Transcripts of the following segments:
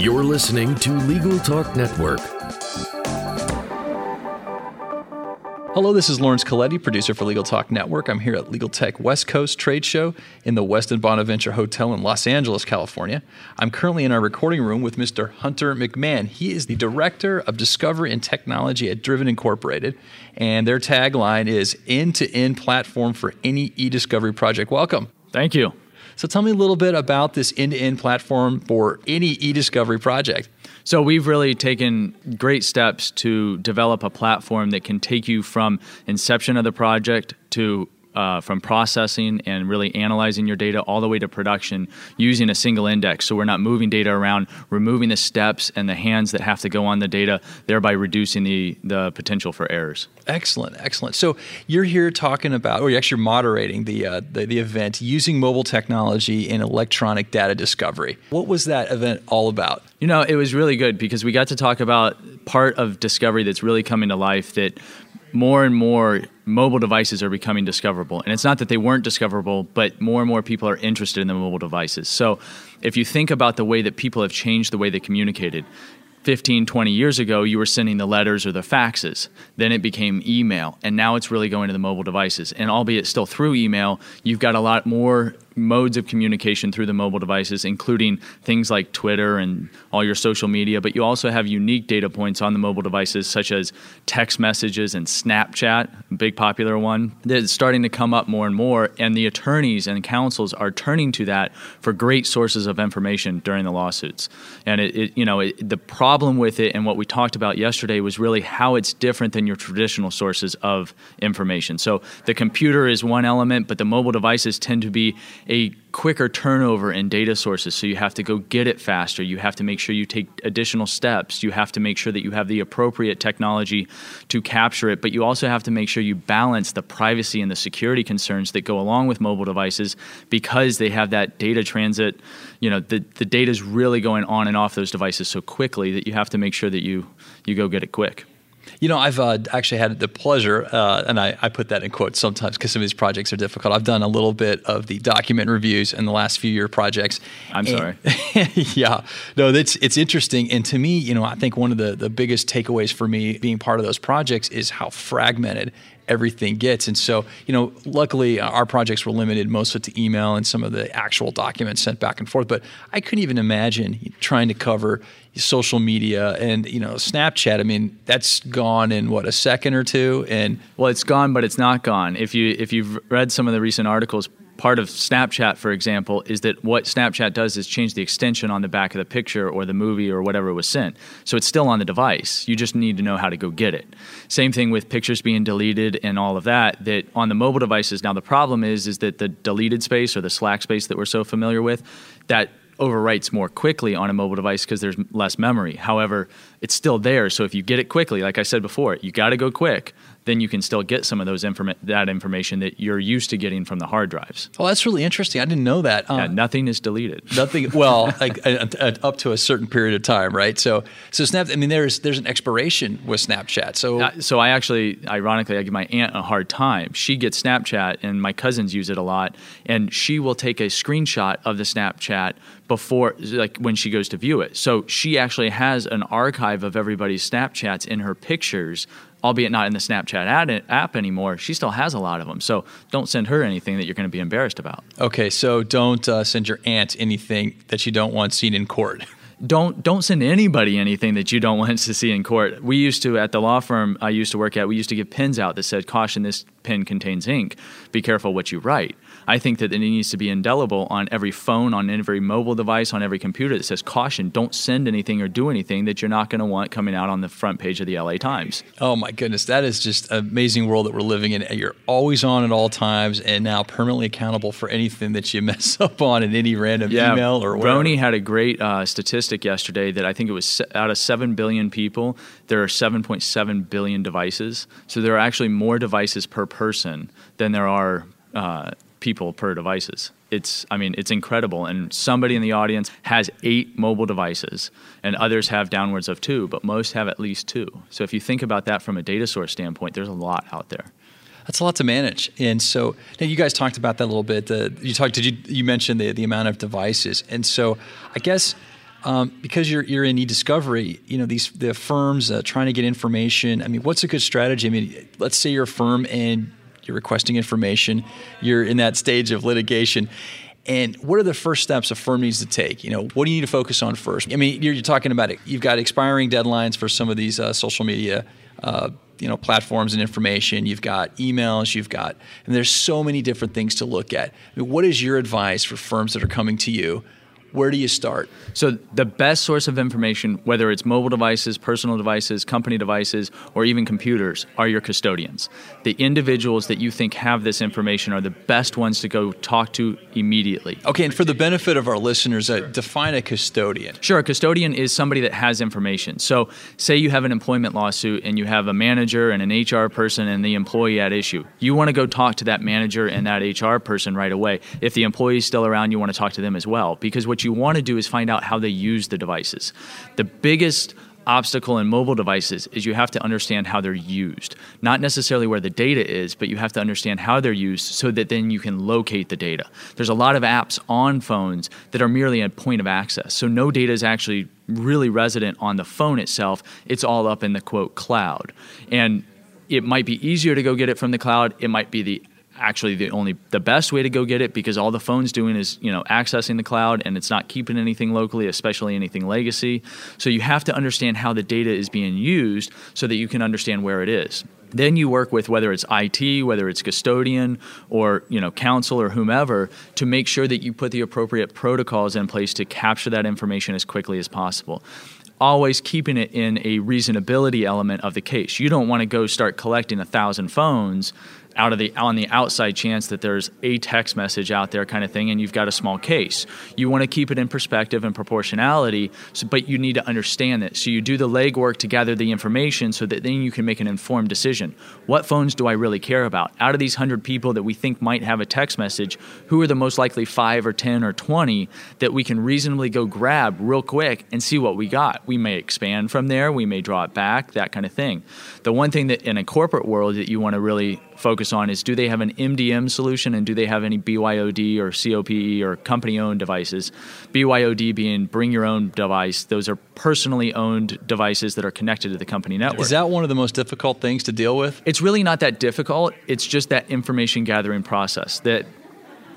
You're listening to Legal Talk Network. Hello, this is Laurence Colletti, producer for Legal Talk Network. I'm here at Legal Tech West Coast Trade Show in the Westin Bonaventure Hotel in Los Angeles, California. I'm currently in our recording room with Mr. Hunter McMahon. He is the Director of Discovery and Technology at Driven Incorporated, and their tagline is end to end platform for any e discovery project. Welcome. Thank you. So tell me a little bit about this end to end platform for any e discovery project. So we've really taken great steps to develop a platform that can take you from inception of the project to uh, from processing and really analyzing your data all the way to production using a single index. So we're not moving data around, removing the steps and the hands that have to go on the data, thereby reducing the, the potential for errors. Excellent, excellent. So you're here talking about, or you're actually moderating the, uh, the, the event using mobile technology in electronic data discovery. What was that event all about? You know, it was really good because we got to talk about part of discovery that's really coming to life that more and more mobile devices are becoming discoverable. And it's not that they weren't discoverable, but more and more people are interested in the mobile devices. So if you think about the way that people have changed the way they communicated, 15, 20 years ago, you were sending the letters or the faxes. Then it became email, and now it's really going to the mobile devices. And albeit still through email, you've got a lot more modes of communication through the mobile devices, including things like Twitter and all your social media. But you also have unique data points on the mobile devices, such as text messages and Snapchat, a big popular one, that's starting to come up more and more. And the attorneys and counsels are turning to that for great sources of information during the lawsuits. And it, it you know, it, the problem with it and what we talked about yesterday was really how it's different than your traditional sources of information. So the computer is one element, but the mobile devices tend to be a quicker turnover in data sources. So you have to go get it faster. You have to make sure you take additional steps. You have to make sure that you have the appropriate technology to capture it. But you also have to make sure you balance the privacy and the security concerns that go along with mobile devices because they have that data transit. You know, the, the data is really going on and off those devices so quickly that you have to make sure that you, you go get it quick. You know, I've uh, actually had the pleasure, uh, and I, I, put that in quotes sometimes because some of these projects are difficult. I've done a little bit of the document reviews in the last few year projects. I'm sorry. yeah, no, it's it's interesting, and to me, you know, I think one of the the biggest takeaways for me being part of those projects is how fragmented everything gets. And so, you know, luckily uh, our projects were limited mostly to email and some of the actual documents sent back and forth. But I couldn't even imagine trying to cover social media and you know Snapchat. I mean, that's gone in what a second or two. And well, it's gone, but it's not gone. If you if you've read some of the recent articles, part of Snapchat, for example, is that what Snapchat does is change the extension on the back of the picture or the movie or whatever was sent. So it's still on the device. You just need to know how to go get it. Same thing with pictures being deleted and all of that. That on the mobile devices, now the problem is is that the deleted space or the slack space that we're so familiar with, that overwrites more quickly on a mobile device because there's less memory. However, it's still there. So if you get it quickly, like I said before, you got to go quick then you can still get some of those informa- that information that you're used to getting from the hard drives. Oh, that's really interesting. I didn't know that. yeah, um, nothing is deleted. Nothing. Well, like, uh, uh, up to a certain period of time, right? So, so Snap. I mean, there's there's an expiration with Snapchat. So, uh, so I actually, ironically, I give my aunt a hard time. She gets Snapchat, and my cousins use it a lot, and she will take a screenshot of the Snapchat before like when she goes to view it. So she actually has an archive of everybody's Snapchats in her pictures albeit not in the Snapchat ad, app anymore, she still has a lot of them. So don't send her anything that you're going to be embarrassed about. Okay, so don't uh, send your aunt anything that you don't want seen in court. Don't don't send anybody anything that you don't want to see in court. We used to at the law firm I used to work at. We used to give pins out that said "Caution: This pen contains ink. Be careful what you write." I think that it needs to be indelible on every phone, on every mobile device, on every computer that says caution, don't send anything or do anything that you're not going to want coming out on the front page of the LA Times. Oh my goodness, that is just an amazing world that we're living in. You're always on at all times and now permanently accountable for anything that you mess up on in any random yeah, email or whatever. Roni had a great uh, statistic yesterday that I think it was out of 7 billion people, there are 7.7 billion devices. So there are actually more devices per person than there are uh, people per devices. It's I mean it's incredible and somebody in the audience has 8 mobile devices and others have downwards of 2, but most have at least 2. So if you think about that from a data source standpoint, there's a lot out there. That's a lot to manage. And so now you guys talked about that a little bit. The, you talked did you you mentioned the the amount of devices. And so I guess um, because you're you're in e-discovery, you know these the firms uh, trying to get information. I mean, what's a good strategy? I mean, let's say you're a firm and you're requesting information, you're in that stage of litigation. And what are the first steps a firm needs to take? You know, what do you need to focus on first? I mean, you're, you're talking about it. You've got expiring deadlines for some of these uh, social media uh, you know platforms and information you've got emails you've got and there's so many different things to look at I mean, what is your advice for firms that are coming to you where do you start? So, the best source of information, whether it's mobile devices, personal devices, company devices, or even computers, are your custodians. The individuals that you think have this information are the best ones to go talk to immediately. Okay, and for the benefit of our listeners, uh, define a custodian. Sure, a custodian is somebody that has information. So, say you have an employment lawsuit and you have a manager and an HR person and the employee at issue. You want to go talk to that manager and that HR person right away. If the employee is still around, you want to talk to them as well because what what you want to do is find out how they use the devices. The biggest obstacle in mobile devices is you have to understand how they're used. Not necessarily where the data is, but you have to understand how they're used so that then you can locate the data. There's a lot of apps on phones that are merely a point of access. So no data is actually really resident on the phone itself. It's all up in the quote cloud. And it might be easier to go get it from the cloud. It might be the actually the only the best way to go get it because all the phone's doing is you know accessing the cloud and it's not keeping anything locally especially anything legacy. So you have to understand how the data is being used so that you can understand where it is. Then you work with whether it's IT, whether it's custodian or you know counsel or whomever to make sure that you put the appropriate protocols in place to capture that information as quickly as possible. Always keeping it in a reasonability element of the case. You don't want to go start collecting a thousand phones out of the on the outside chance that there's a text message out there kind of thing and you've got a small case. You want to keep it in perspective and proportionality so, but you need to understand it. So you do the legwork to gather the information so that then you can make an informed decision. What phones do i really care about? Out of these 100 people that we think might have a text message who are the most likely 5 or 10 or 20 that we can reasonably go grab real quick and see what we got? We may expand from there we may draw it back that kind of thing. The one thing that in a corporate world that you want to really focus on is do they have an MDM solution and do they have any BYOD or COPE or company owned devices? BYOD being bring your own device. Those are personally owned devices that are connected to the company network. Is that one of the most difficult things to deal with? It's really not that difficult. It's just that information gathering process that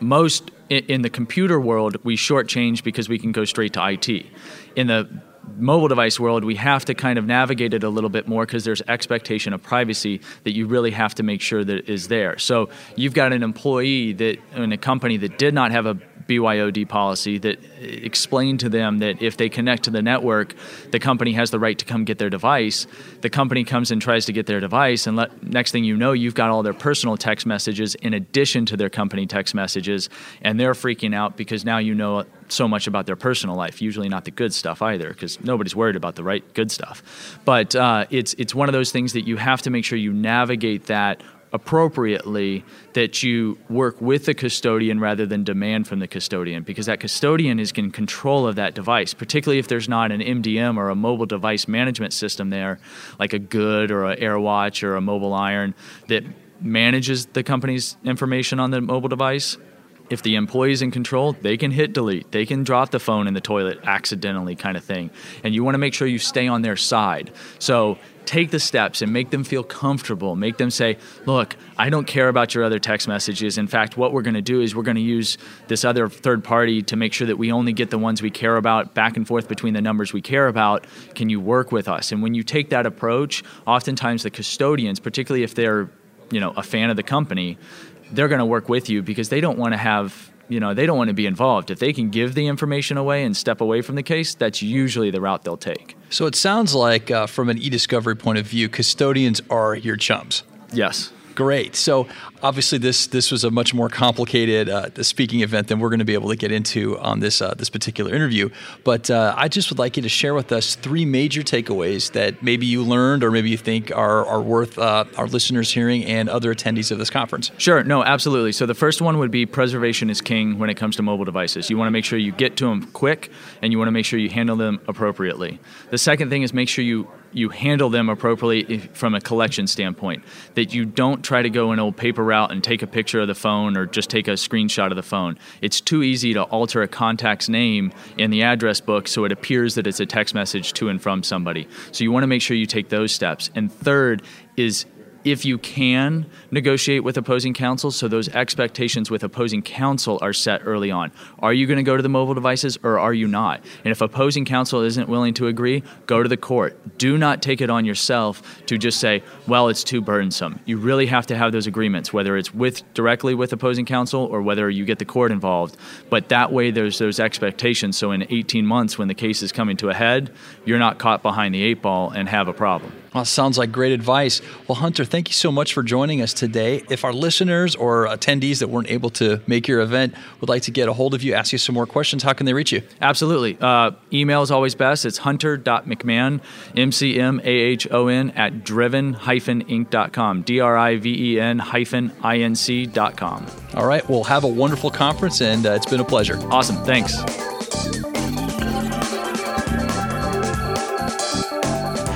most in the computer world we shortchange because we can go straight to IT. In the mobile device world, we have to kind of navigate it a little bit more because there's expectation of privacy that you really have to make sure that is there. So you've got an employee that in a company that did not have a BYOD policy that explained to them that if they connect to the network, the company has the right to come get their device. The company comes and tries to get their device, and let, next thing you know, you've got all their personal text messages in addition to their company text messages, and they're freaking out because now you know so much about their personal life. Usually not the good stuff either, because nobody's worried about the right good stuff. But uh, it's it's one of those things that you have to make sure you navigate that appropriately that you work with the custodian rather than demand from the custodian because that custodian is in control of that device particularly if there's not an mdm or a mobile device management system there like a good or a airwatch or a MobileIron that manages the company's information on the mobile device if the employee's in control, they can hit delete. They can drop the phone in the toilet accidentally, kind of thing. And you want to make sure you stay on their side. So take the steps and make them feel comfortable. Make them say, Look, I don't care about your other text messages. In fact, what we're going to do is we're going to use this other third party to make sure that we only get the ones we care about back and forth between the numbers we care about. Can you work with us? And when you take that approach, oftentimes the custodians, particularly if they're you know a fan of the company they're going to work with you because they don't want to have you know they don't want to be involved. If they can give the information away and step away from the case that's usually the route they'll take. So it sounds like uh, from an e-discovery point of view custodians are your chums. Yes Great. So obviously this this was a much more complicated uh, speaking event than we're going to be able to get into on this uh, this particular interview. But uh, I just would like you to share with us three major takeaways that maybe you learned or maybe you think are are worth uh, our listeners hearing and other attendees of this conference. Sure. No, absolutely. So the first one would be preservation is king when it comes to mobile devices. You want to make sure you get to them quick and you want to make sure you handle them appropriately. The second thing is make sure you you handle them appropriately from a collection standpoint. That you don't try to go an old paper route and take a picture of the phone or just take a screenshot of the phone. It's too easy to alter a contact's name in the address book so it appears that it's a text message to and from somebody. So you want to make sure you take those steps. And third is if you can negotiate with opposing counsel, so those expectations with opposing counsel are set early on. Are you going to go to the mobile devices or are you not? And if opposing counsel isn't willing to agree, go to the court. Do not take it on yourself to just say, well, it's too burdensome. You really have to have those agreements, whether it's with directly with opposing counsel or whether you get the court involved. But that way, there's those expectations. So in 18 months, when the case is coming to a head, you're not caught behind the eight ball and have a problem. Well, sounds like great advice. Well, Hunter, thank you so much for joining us today. If our listeners or attendees that weren't able to make your event would like to get a hold of you, ask you some more questions, how can they reach you? Absolutely. Uh, email is always best. It's hunter.mcmahon, M-C-M-A-H-O-N, at driven-inc.com, D-R-I-V-E-N hyphen I-N-C.com. All right. Well, have a wonderful conference, and uh, it's been a pleasure. Awesome. Thanks.